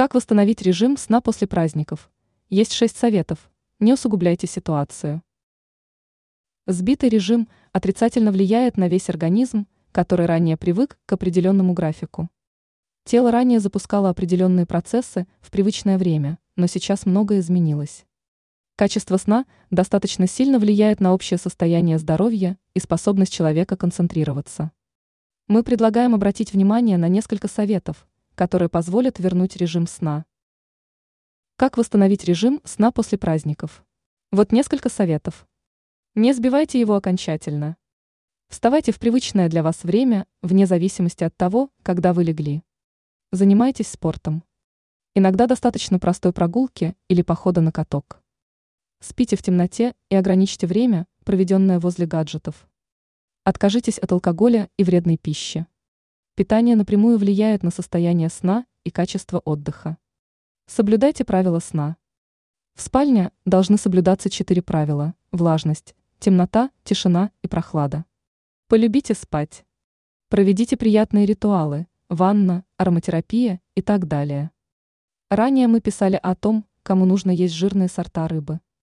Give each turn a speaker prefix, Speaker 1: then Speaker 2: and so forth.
Speaker 1: Как восстановить режим сна после праздников? Есть шесть советов. Не усугубляйте ситуацию. Сбитый режим отрицательно влияет на весь организм, который ранее привык к определенному графику. Тело ранее запускало определенные процессы в привычное время, но сейчас многое изменилось. Качество сна достаточно сильно влияет на общее состояние здоровья и способность человека концентрироваться. Мы предлагаем обратить внимание на несколько советов, которые позволят вернуть режим сна. Как восстановить режим сна после праздников? Вот несколько советов. Не сбивайте его окончательно. Вставайте в привычное для вас время, вне зависимости от того, когда вы легли. Занимайтесь спортом. Иногда достаточно простой прогулки или похода на каток. Спите в темноте и ограничьте время, проведенное возле гаджетов. Откажитесь от алкоголя и вредной пищи. Питание напрямую влияет на состояние сна и качество отдыха. Соблюдайте правила сна. В спальне должны соблюдаться четыре правила – влажность, темнота, тишина и прохлада. Полюбите спать. Проведите приятные ритуалы – ванна, ароматерапия и так далее. Ранее мы писали о том, кому нужно есть жирные сорта рыбы.